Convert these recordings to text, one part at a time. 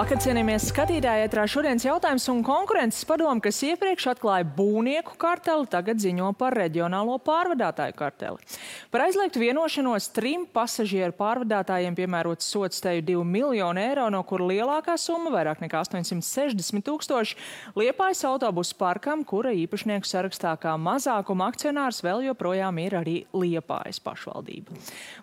Labvakar, cienījamies skatītāji! Ētrā šodienas jautājums un konkurences padomu, kas iepriekš atklāja būvnieku karteli, tagad ziņo par reģionālo pārvadātāju karteli. Par aizliegtu vienošanos trim pasažieru pārvadātājiem piemērots sots teju 2 miljonu eiro, no kura lielākā summa - vairāk nekā 860 tūkstoši - Liepājas autobusu parkam, kura īpašnieku sarakstā kā mazākuma akcionārs vēl joprojām ir arī Liepājas pašvaldība.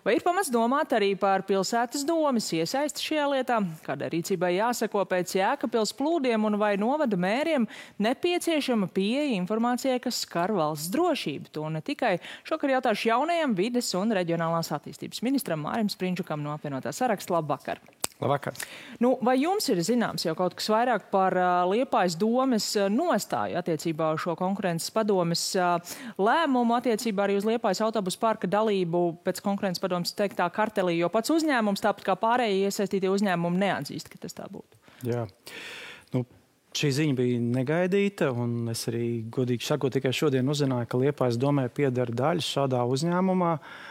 Vai ir pamats domāt arī par pilsētas domas iesaisti šajā lietā? Kādai rīcībai jāsako pēc Jēkabpils plūdiem un vai novada mēriem nepieciešama pieeja informācijai, kas skar valsts drošību. To ne tikai šokar jautāšu jaunajam vides un reģionālās attīstības ministram Mārim Sprinčukam no apvienotā saraksta. Labvakar! Labvakar. Nu, vai jums ir zināms jau kaut kas vairāk par Liepājas domes nostāju attiecībā uz šo konkurences padomes lēmumu, attiecībā arī uz Liepājas autobusu parka dalību pēc konkurences padomes teiktā kartelī, jo pats uzņēmums, tāpat kā pārējie iesaistītie uzņēmumi, neatzīst, ka tas tā būtu? Jā. Nu, Šī ziņa bija negaidīta, un es arī godīgi sakot, tikai šodien uzzināju, ka Liepājas domē pieder daļa šādā uzņēmumā. Uh,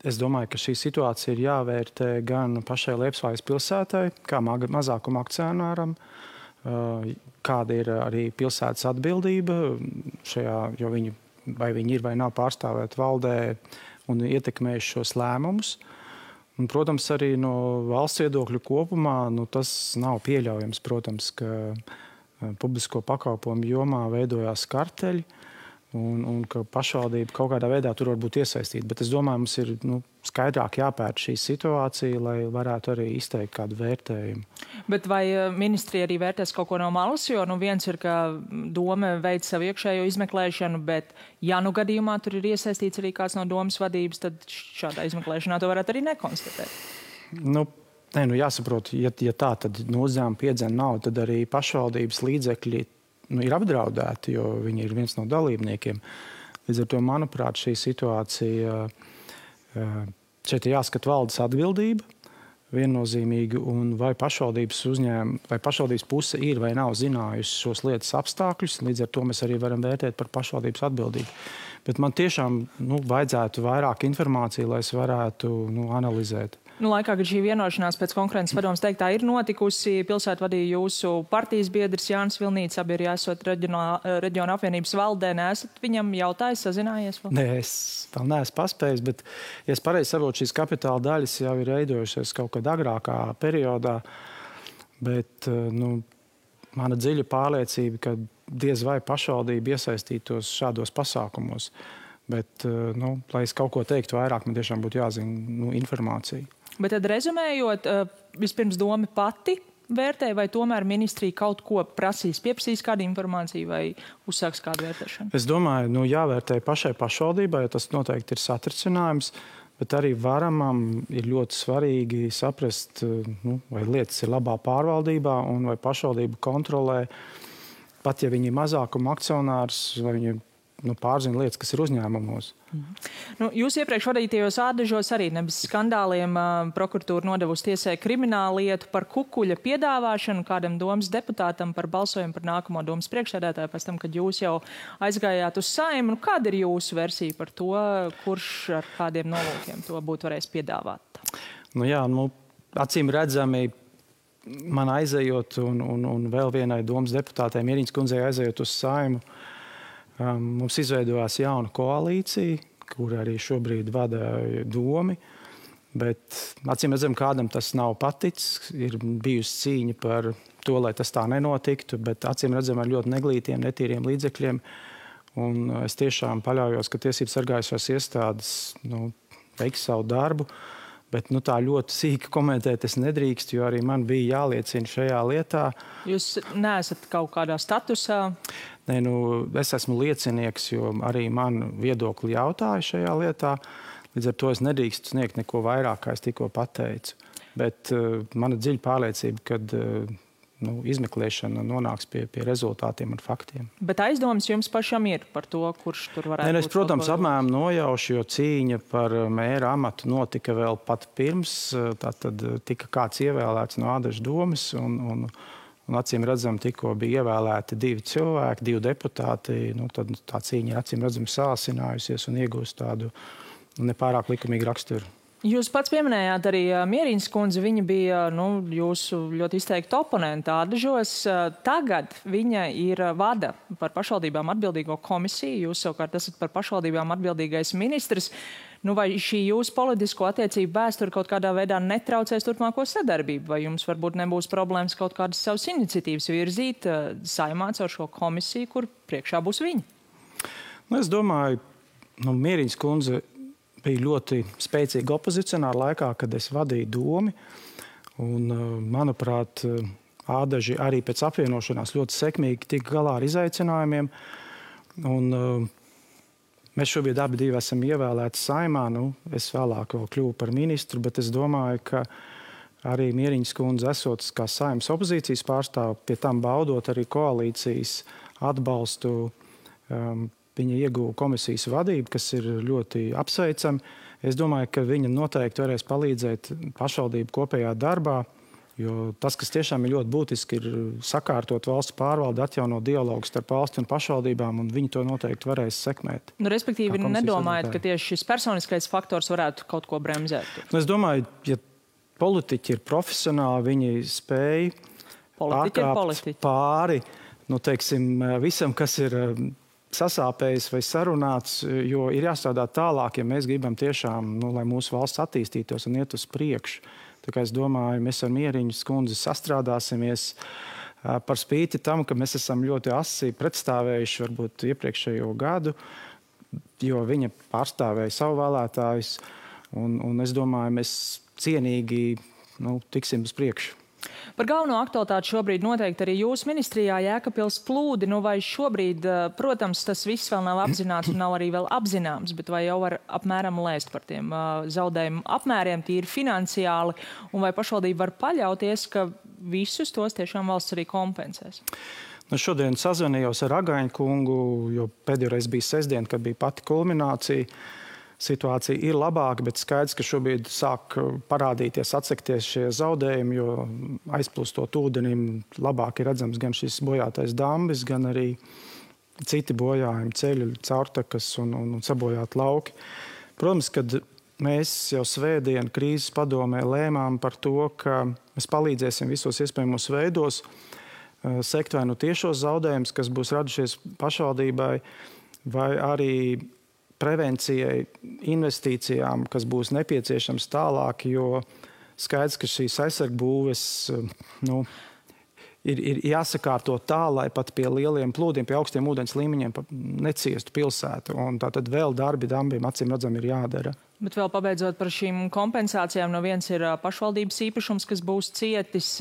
Es domāju, ka šī situācija ir jāvērtē gan pašai Lietuvas pilsētai, kā mazākuma akcionāram, kāda ir arī pilsētas atbildība šajā, jo viņi, vai viņi ir vai nav pārstāvēti valdē un ietekmējuši šos lēmumus. Un, protams, arī no valsts viedokļa kopumā nu, tas nav pieļaujams, protams, ka publisko pakalpojumu jomā veidojās karteļi un, un ka pašvaldība kaut kādā veidā tur var būt iesaistīta. Bet es domāju, mums ir nu, skaidrāk jāpērta šī situācija, lai varētu arī izteikt kādu vērtējumu. Bet vai eh, ministrija arī vērtēs kaut ko no malas? Jo nu, viens ir, ka doma veic savu iekšējo izmeklēšanu, bet ja nu gadījumā tur ir iesaistīts arī kāds no domas vadības, tad šādā izmeklēšanā to varētu arī nekonstatēt. Nu, Nē, nu jāsaprot, ja, ja tā, tad no uzņēmuma piedzēna naudu, tad arī pašvaldības līdzekļi nu, ir apdraudēti, jo viņi ir viens no dalībniekiem. Līdz ar to, manuprāt, šī situācija eh, šeit ir jāskata valdes atbildība. Viennozīmīgi, un vai pašvaldības uzņēmuma, vai pašvaldības puse ir vai nav zinājusi šos lietas apstākļus, līdz ar to mēs arī varam vērtēt par pašvaldības atbildību. Bet man tiešām nu, vajadzētu vairāk informācijas, lai es varētu nu, analizēt. Nu, laikā, kad šī vienošanās pēc konkurences padomus teiktā ir notikusi, pilsētu vadīja jūsu partijas biedrs Jānis Vilnīts, abi ir jāsot reģiona apvienības valdē. Nesat viņam jautājis, sazinājies? Vēl? Nē, es vēl neesmu paspējis, bet, ja es pareizi saprotu, šīs kapitāla daļas jau ir veidojušās kaut kad agrākā periodā. Bet, nu, mana dziļa pārliecība, ka diez vai pašvaldība iesaistītos šādos pasākumos. Bet, nu, lai es kaut ko teiktu vairāk, man tiešām būtu jāzina nu, informācija. Bet tad rezumējot, eh, vispirms doma pati vērtē, vai tomēr ministrija kaut ko prasīs, pieprasīs kādu informāciju vai uzsāks kādu vērtēšanu? Es domāju, nu, jāvērtē pašai pašvaldībai, jo tas noteikti ir satricinājums. Bet arī varamam ir ļoti svarīgi saprast, eh, nu, vai lietas ir labā pārvaldībā un vai pašvaldība kontrolē. Pat ja viņi ir mazākuma akcionārs, vai viņi nu, pārzina lietas, kas ir uzņēmumos. Mhm. Nu, jūs iepriekš vadītajos ādažos arī nebez skandāliem uh, prokuratūra nodevusi tiesai kriminālu lietu par kukuļa piedāvāšanu kādam domas deputātam par balsojumu par nākamo domas priekšsēdētāju pēc tam, kad jūs jau aizgājāt uz saimu. Nu, kāda ir jūsu versija par to, kurš ar kādiem nolūkiem to būtu varējis piedāvāt? Nu, jā, nu, acīm redzami man aizejot un, un, un vēl vienai domas deputātei Mierīnas kundzei aizejot uz saimu. Uh, Um, mums izveidojās jauna koalīcija, kur arī šobrīd vada domi. Bet acīm redzam, kādam tas nav paticis. Ir bijusi cīņa par to, lai tas tā nenotiktu, bet acīm redzam, ar ļoti neglītiem, netīriem līdzekļiem. Un es tiešām paļaujos, ka tiesību sargājušās iestādes nu, veiks savu darbu. Bet nu, tā ļoti sīki komentēt es nedrīkstu, jo arī man bija jāliecina šajā lietā. Jūs neesat kaut kādā statusā? Nē, nu, es esmu liecinieks, jo arī man viedokli jautāja šajā lietā. Līdz ar to es nedrīkstu sniegt neko vairāk, kā es tikko pateicu. Bet uh, mana dziļa pārliecība, ka uh, nu, izmeklēšana nonāks pie, pie rezultātiem un faktiem. Bet aizdomas jums pašam ir par to, kurš tur varētu būt? Es, protams, apmēram nojaušu, jo cīņa par mēra amatu notika vēl pat pirms. Tad tika kāds ievēlēts no Ādaša domas. Un, un, Un, acīm redzam, tikko bija ievēlēti divi cilvēki, divi deputāti. Nu, tad tā cīņa acīm redzami sāsinājusies un iegūst tādu nepārāk likumīgu raksturu. Jūs pats pieminējāt arī Mierīnas kundzi. Viņa bija nu, jūsu ļoti izteikta oponenta ādažos. Tagad viņa ir vada par pašvaldībām atbildīgo komisiju. Jūs savukārt esat par pašvaldībām atbildīgais ministrs. Nu, vai šī jūsu politisko attiecību vēsture kaut kādā veidā netraucēs turpmāko sadarbību? Vai jums varbūt nebūs problēmas kaut kādas savas iniciatīvas virzīt saimāts ar šo komisiju, kur priekšā būs viņa? Nu, es domāju, nu, Mierīnas kundze bija ļoti spēcīga opozicionāra laikā, kad es vadīju domu. Un, uh, manuprāt, Ādaži arī pēc apvienošanās ļoti sekmīgi tika galā ar izaicinājumiem. Un, uh, mēs šobrīd abi esam ievēlēti saimā. Nu, es vēlāk vēl kļuvu par ministru, bet es domāju, ka arī Mieriņas kundze, esot kā saimnes opozīcijas pārstāve, pie tam baudot arī koalīcijas atbalstu um, Viņa ieguva komisijas vadību, kas ir ļoti apsveicama. Es domāju, ka viņa noteikti varēs palīdzēt pašvaldību kopējā darbā. Jo tas, kas tiešām ir ļoti būtiski, ir sakārtot valsts pārvaldi, atjaunot dialogu starp valsti un pašvaldībām, un viņi to noteikti varēs sekmēt. Nu, respektīvi, nedomājat, ka tieši šis personiskais faktors varētu kaut ko bremzēt? Nu, es domāju, ja politiķi ir profesionāli, viņi spēj pāri nu, teiksim, visam, kas ir sasāpējis vai sarunāts, jo ir jāstrādā tālāk, ja mēs gribam tiešām, nu, lai mūsu valsts attīstītos un iet uz priekšu. Tā kā es domāju, mēs ar Mieriņu skundzi sastrādāsimies par spīti tam, ka mēs esam ļoti asi pretstāvējuši varbūt iepriekšējo gadu, jo viņa pārstāvēja savu vēlētājus. Un, un es domāju, mēs cienīgi nu, tiksim uz priekšu. Par galveno aktualitāti šobrīd noteikti arī jūsu ministrijā Jēkabils plūdi. Nu vai šobrīd, eh, protams, tas viss vēl nav apzināts un nav arī vēl apzināms, bet vai jau var apmēram lēst par tiem uh, zaudējumu apmēriem tīri finansiāli un vai pašvaldība var paļauties, ka visus tos tiešām valsts arī kompensēs? Nu, šodien sazvanījos ar Agaņu kungu, jo pēdējo reizi bija sestdiena, kad bija pati kulminācija situācija ir labāka, bet skaidrs, ka šobrīd sāk uh, parādīties, atsekties šie zaudējumi, jo aizplūstot ūdenim labāk ir redzams gan šis bojātais dambis, gan arī citi bojājumi, ceļu, caurtakas un, un, un sabojāti lauki. Protams, kad mēs jau svētdien krīzes padomē lēmām par to, ka mēs palīdzēsim visos iespējamos veidos uh, sekt vai nu tiešos zaudējumus, kas būs radušies pašvaldībai, vai arī prevencijai, investīcijām, kas būs nepieciešams tālāk, jo skaidrs, ka šīs aizsargbūves nu, ir, ir jāsakārto tā, lai pat pie lieliem plūdiem, pie augstiem ūdens līmeņiem neciestu pilsētu. Un tā tad vēl darbi dambiem acīm redzam ir jādara. Bet vēl pabeidzot par šīm kompensācijām, no viens ir pašvaldības īpašums, kas būs cietis,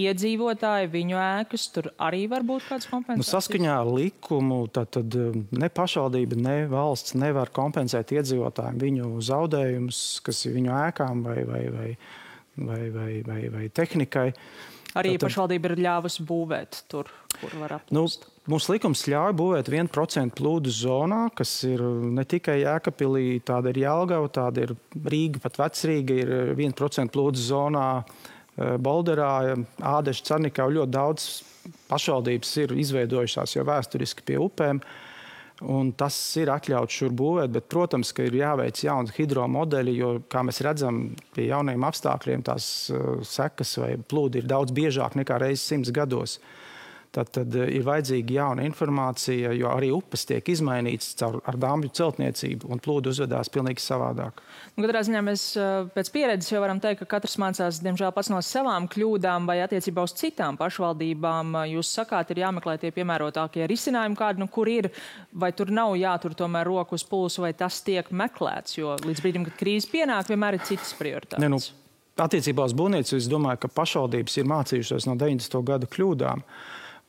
iedzīvotāji, viņu ēkas, tur arī var būt kāds kompensācijas? Nu, saskaņā ar likumu, tad, tad ne pašvaldība, ne valsts nevar kompensēt iedzīvotājiem viņu zaudējumus, kas ir viņu ēkām vai, vai, vai, vai, vai, vai, vai tehnikai. Arī Tātad, pašvaldība ir ļāvusi būvēt tur, kur var aplūst. Nu, Mums likums ļauj būvēt 1% plūdu zonā, kas ir ne tikai Jēkabīlī, tāda ir Jālgava, tāda ir Rīga, pat Vecrīga ir 1% plūdu zonā. Eh, Bolderā, Ādeša, Cernikā ļoti daudz pašvaldības ir izveidojušās jau vēsturiski pie upēm. Un tas ir atļauts šur būvēt, bet, protams, ka ir jāveic jauni hidromodeļi, jo, kā mēs redzam, pie jauniem apstākļiem tās uh, sekas vai plūdi ir daudz biežāk nekā reizes simts gados. Uh, Tad, tad eh, ir vajadzīga jauna informācija, jo arī upes tiek izmainītas caur dāmju celtniecību, un plūdi uzvedās pilnīgi savādāk. Nu, katrā ziņā mēs eh, pēc pieredzes jau varam teikt, ka katrs mācās, diemžēl, pats no savām kļūdām vai attiecībā uz citām pašvaldībām. Jūs sakāt, ir jāmeklē tie piemērotākie risinājumi, kādi nu kur ir, vai tur nav jātur tomēr roku uz pulsu, vai tas tiek meklēts, jo līdz brīdim, kad krīze pienāk, vienmēr ir citas prioritātes. Ne, nu, attiecībā uz būvniecību es domāju, ka pašvaldības ir mācījušās no 90. gadu kļūdām.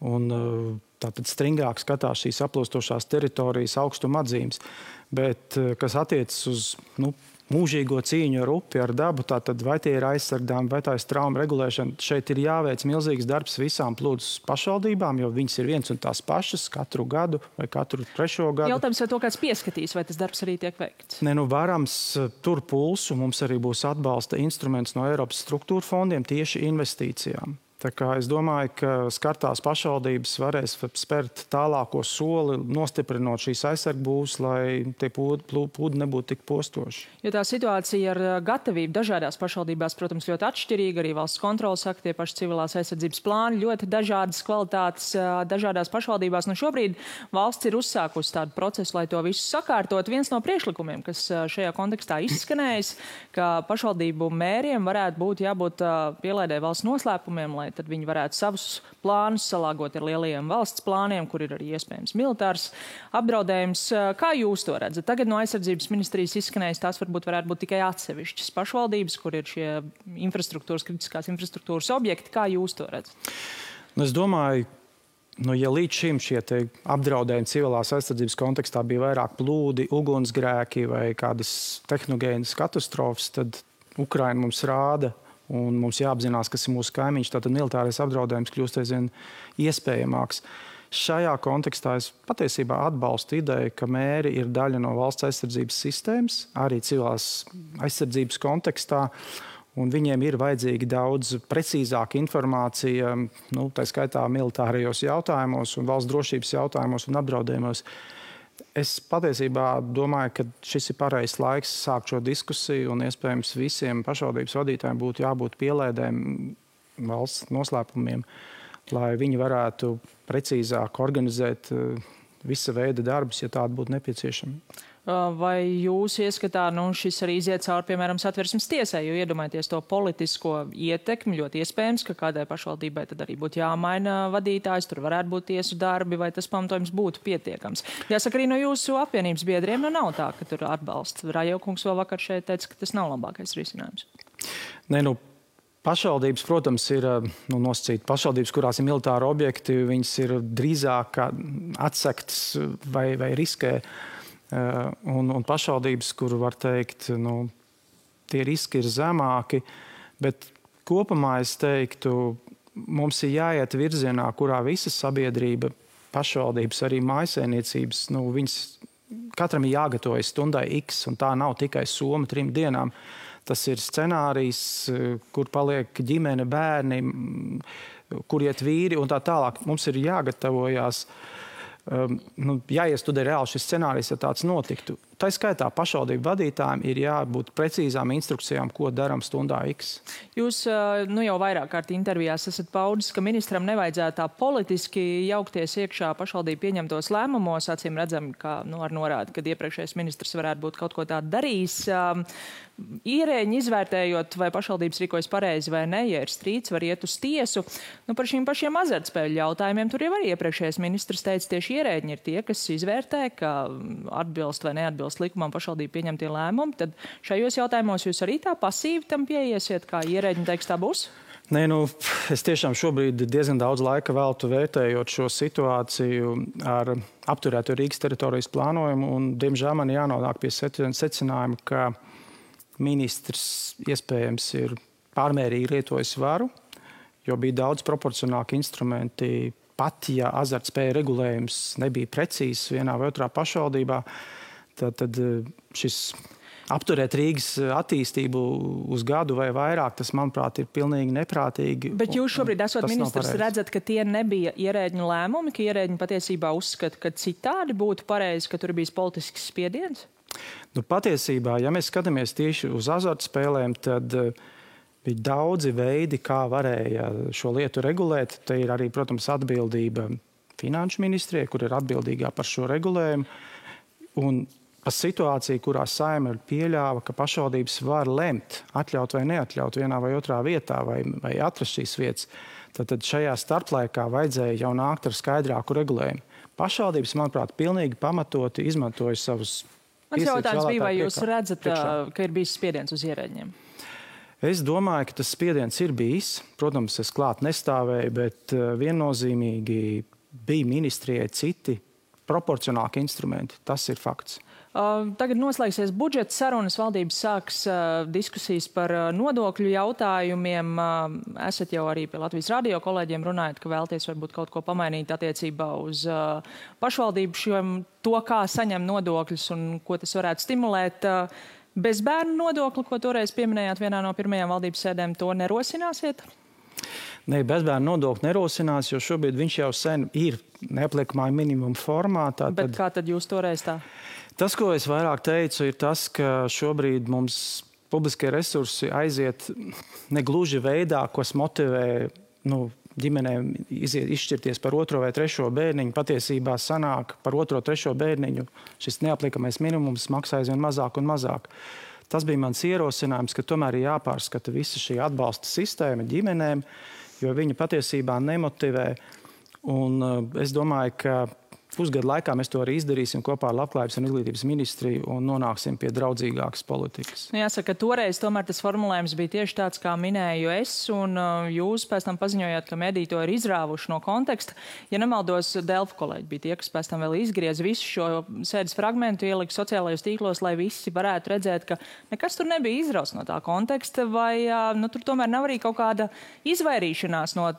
Un, eh, tātad stringāk skatās šīs aplūstošās teritorijas augstuma atzīmes. Bet, eh, kas attiecas uz nu, mūžīgo cīņu ar upi, ar dabu, tad vai tie ir aizsargājumi, vai tā ir trauma regulēšana, šeit ir jāveic milzīgs darbs visām plūdes pašvaldībām, jo viņas ir viens un tās pašas katru gadu vai katru trešo gadu. Jautājums, vai to kāds pieskatīs, vai tas darbs arī tiek veikts? Nē, nu varams eh, tur pulsu. Mums arī būs atbalsta instruments no Eiropas struktūra fondiem tieši investīcijām. Es domāju, ka skartās pašvaldības varēs spērt tālāko soli, nostiprinot šīs aizsargbūves, lai tie pūdi nebūtu tik postoši. Jo tā situācija ar gatavību dažādās pašvaldībās, protams, ļoti atšķirīga. Arī valsts kontrolas saka, tie paši civilās aizsardzības plāni ļoti dažādas kvalitātes dažādās pašvaldībās. Nu, šobrīd valsts ir uzsākusi tādu procesu, lai to visu sakārtot. Viens no priekšlikumiem, kas šajā kontekstā izskanējis, ka pašvaldību mēriem varētu būt jābūt pielaidē valsts noslēpumiem, lai viņi varētu savus plānus salāgot ar lielajiem valsts plāniem, kur ir arī iespējams militārs apdraudējums. Kā jūs to redzat? Tagad no aizsardzības ministrijas izskanējis, tās varbūt varētu būt tikai atsevišķas pašvaldības, kur ir šie infrastruktūras, kritiskās infrastruktūras objekti. Kā jūs to redzat? Nu, es domāju, Nu, ja līdz šim šie apdraudējumi civilās aizsardzības kontekstā bija vairāk plūdi, ugunsgrēki vai kādas tehnogēnas katastrofas, tad Ukraina mums rāda, Un mums jāapzinās, kas ir mūsu kaimiņš. Tātad militārais apdraudējums kļūst aizvien iespējamāks. Šajā kontekstā es patiesībā atbalstu ideju, ka mēri ir daļa no valsts aizsardzības sistēmas, arī civilās aizsardzības kontekstā. Un viņiem ir vajadzīga daudz precīzāka informācija, nu, tā skaitā militārajos jautājumos, valsts drošības jautājumos un apdraudējumos. Es patiesībā domāju, ka šis ir pareizs laiks sākt šo diskusiju, un iespējams visiem pašvaldības vadītājiem būtu jābūt pielēdēm valsts noslēpumiem, lai viņi varētu precīzāk organizēt eh, visa veida darbus, ja tādi būtu nepieciešami. Vai jūs ieskatā, nu, šis arī iziet cauri, piemēram, satversmes tiesai, jo iedomājieties to politisko ietekmi, ļoti iespējams, ka kādai pašvaldībai tad arī būtu jāmaina vadītājs, tur varētu būt tiesu darbi, vai tas pamatojums būtu pietiekams. Jāsaka, arī no jūsu apvienības biedriem nu nav tā, ka tur atbalsta. Rajokungs vēl vakar šeit teica, ka tas nav labākais risinājums. Ne, nu, Pašvaldības, protams, ir nu, nosacīta pašvaldības, kurās ir militāri objekti. Viņas ir drīzāk atsektas vai, vai riskē uh, un, un pašvaldības, kur var teikt, nu, tie riski ir zemāki. Bet kopumā es teiktu, mums ir jāiet virzienā, kurā visa sabiedrība, pašvaldības, arī mājsainiecības, nu, viņas katram ir jāgatavojas stundai X, un tā nav tikai soma trim dienām. Tas ir scenārijs, eh, kur paliek ģimene, bērni, kur iet vīri un tā tālāk. Mums ir jāgatavojas uh, um, nu, jāiestudē reāli šis scenārijs, ja tāds notiktu. Tā skaitā pašvaldību vadītājiem ir jābūt precīzām instrukcijām, ko darām stundā X. Jūs nu, jau vairāk kārt intervijās esat paudis, ka ministram nevajadzētu tā politiski jaukties iekšā pašvaldību pieņemtos lēmumos. Acīm redzam, ka nu, ar norādi, ka iepriekšējais ministrs varētu būt kaut ko tādu darījis. Ierēģi izvērtējot, vai pašvaldības rīkojas pareizi vai nē, ja ir strīds, var iet uz tiesu. Nu, par šīm pašiem azartspēļu jautājumiem tur jau arī iepriekšējais ministrs teica, tieši ierēģi ir tie, kas izvērtē, ka atbilst vai neatbilst likumam pašvaldību pieņemtie lēmumi. Tad šajos jautājumos jūs arī tā pasīvi tam pieiesiet, kā ierēģi teiks, tā būs? Nē, nu, es tiešām šobrīd diezgan daudz laika veltu vērtējot šo situāciju ar apturēto Rīgas teritorijas plānojumu. Un, diemžēl man jānonāk pie secinājuma, ka ministrs iespējams ir pārmērīgi lietojis varu, jo bija daudz proporcionāli instrumenti. Pat ja azartspēja regulējums nebija precīzs vienā vai otrā pašvaldībā, tad, tad eh, šis apturēt Rīgas attīstību uz gadu vai vairāk, tas, manuprāt, ir pilnīgi neprātīgi. Bet jūs šobrīd esat ministrs, redzat, ka tie nebija ierēģiņu lēmumi, ka ierēģiņi patiesībā uzskata, ka citādi būtu pareizi, ka tur bijis politisks spiediens? Nu, patiesībā, ja mēs skatāmies tieši uz azartspēlēm, tad uh, bija daudzi veidi, kā varēja šo lietu regulēt. Te ir arī, protams, atbildība finanšu ministrijai, kur ir atbildīgā par šo regulējumu. Un par situāciju, kurā saima pieļāva, ka pašvaldības var lemt, atļaut vai neatļaut vienā vai otrā vietā, vai, vai atrast šīs vietas, tad, tad šajā starplaikā vajadzēja jau nākt ar skaidrāku regulējumu. Pašvaldības, manuprāt, pilnīgi pamatoti izmantoja savus Mans jautājums bija, vai jūs redzat, priekšā. ka ir bijis spiediens uz ierēģiem? Es domāju, ka tas spiediens ir bijis. Protams, es klāt nestāvēju, bet viennozīmīgi bija ministrijai citi proporcionāli instrumenti. Tas ir fakts. Tagad noslēgsies budžeta sarunas. Valdības sāks diskusijas par nodokļu jautājumiem. Esat jau arī pie Latvijas radio kolēģiem runājot, ka vēlties varbūt kaut ko pamainīt attiecībā uz pašvaldību šiem, to, kā saņem nodokļus un ko tas varētu stimulēt. Bezbērnu nodokli, ko toreiz pieminējāt vienā no pirmajām valdības sēdēm, to nerosināsiet? ne bezbērnu nodokli nerosinās, jo šobrīd viņš jau sen ir neapliekamā minimuma formā. Tā, Bet kā tad jūs toreiz tā? Tas, ko es vairāk teicu, ir tas, ka šobrīd mums publiskie resursi aiziet negluži veidā, kas motivē nu, ģimenēm iziet, izšķirties par otro vai trešo bērniņu. Patiesībā sanāk par otro, trešo bērniņu šis neapliekamais minimums maksā aizvien mazāk un mazāk. Tas bija mans ierosinājums, ka tomēr ir jāpārskata visa šī atbalsta sistēma ģimenēm, jo viņi patiesībā nemotivē. Un, uh, es domāju, ka pusgadu laikā mēs to arī izdarīsim kopā ar Labklājības un izglītības ministriju un nonāksim pie draudzīgākas politikas. Nu, jāsaka, ka toreiz tomēr tas formulējums bija tieši tāds, kā minēju es, un uh, jūs pēc tam paziņojāt, ka mediji to ir izrāvuši no konteksta. Ja nemaldos, Delfu kolēģi bija tie, kas pēc tam vēl izgriez visu šo sēdes fragmentu, ielika sociālajos tīklos, lai visi varētu redzēt, ka nekas tur nebija izrauts no tā konteksta, vai uh, nu, tur tomēr nav arī kaut kāda izvairīšanās no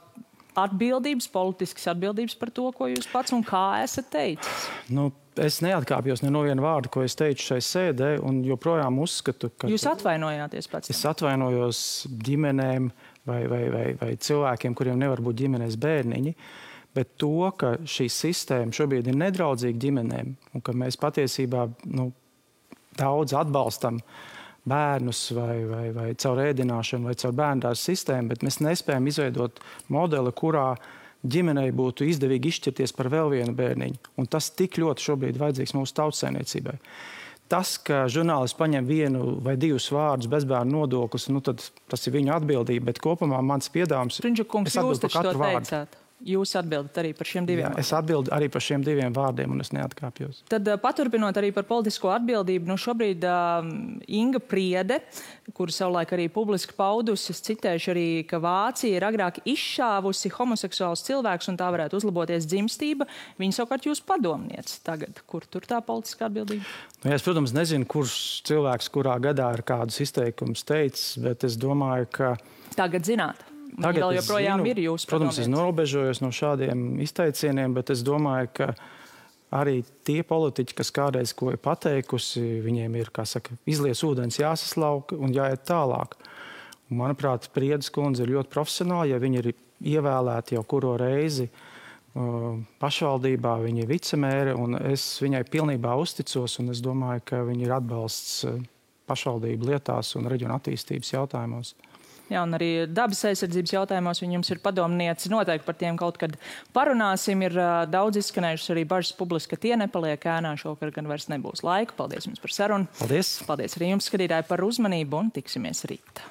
atbildības, politiskas atbildības par to, ko jūs pats un kā esat teicis? Nu, es neatkāpjos ne no viena vārda, ko es teicu šai sēdē, un joprojām uzskatu, ka. Jūs atvainojāties pats? Es atvainojos ģimenēm vai, vai, vai, vai cilvēkiem, kuriem nevar būt ģimenes bērniņi. Bet to, ka šī sistēma šobrīd ir nedraudzīga ģimenēm un ka mēs patiesībā nu, daudz atbalstam uh, bērnus vai, vai, vai caur ēdināšanu vai caur bērnu sistēmu, bet mēs nespējam izveidot modeli, kurā ģimenei būtu izdevīgi izšķirties par vēl vienu bērniņu. Un tas tik ļoti šobrīd vajadzīgs mūsu tautsēmniecībai. Tas, ka žurnālists paņem vienu vai divus vārdus bezbērnu nodokļus, nu tas ir viņa atbildība. Bet kopumā mans piedāvājums ir. Viņš ir par katru vārdu. Teicāt. Jūs atbildat arī par šiem diviem? Jā, es atbildu arī par šiem diviem vārdiem, un es neatkāpjos. Tad, paturpinot arī par politisko atbildību, nu šobrīd uh, Inga Priede, kuru savulaik arī publiski paudusi, es citēšu arī, ka Vācija ir agrāk izšāvusi homoseksuālus cilvēkus, un tā varētu uzlaboties dzimstība. Viņa savukārt jūs padomniec tagad, kur tur tā politiskā atbildība? Nu, es, protams, nezinu, kurš cilvēks kurā gadā ir kādus izteikumus teicis, bet es domāju, ka. Tagad zināt. Tagad vēl joprojām zinu, ir jūsu protams, es norobežojos no šādiem izteicieniem, bet es domāju, ka arī tie politiķi, kas kādreiz ko ir pateikusi, viņiem ir saka, izlies ūdens, jāsaslauka un jāiet tālāk. Un, manuprāt, Priedes kundze ir ļoti profesionāla, ja viņi ir ievēlēti jau kuro reizi uh, pašvaldībā, viņa ir vicemēre, un es viņai pilnībā uzticos, un es domāju, ka viņa ir atbalsts uh, pašvaldību lietās un reģionu attīstības jautājumos. Jā, un arī dabas aizsardzības jautājumos jums ir padomnieci. Noteikti par tiem kaut kad parunāsim. Ir uh, daudz izskanējušas arī bažas publiski, ka tie nepaliek ēnā. Šovakar gan vairs nebūs laika. Paldies jums par sarunu. Paldies. Paldies arī jums, skatītāji, par uzmanību un tiksimies rīt.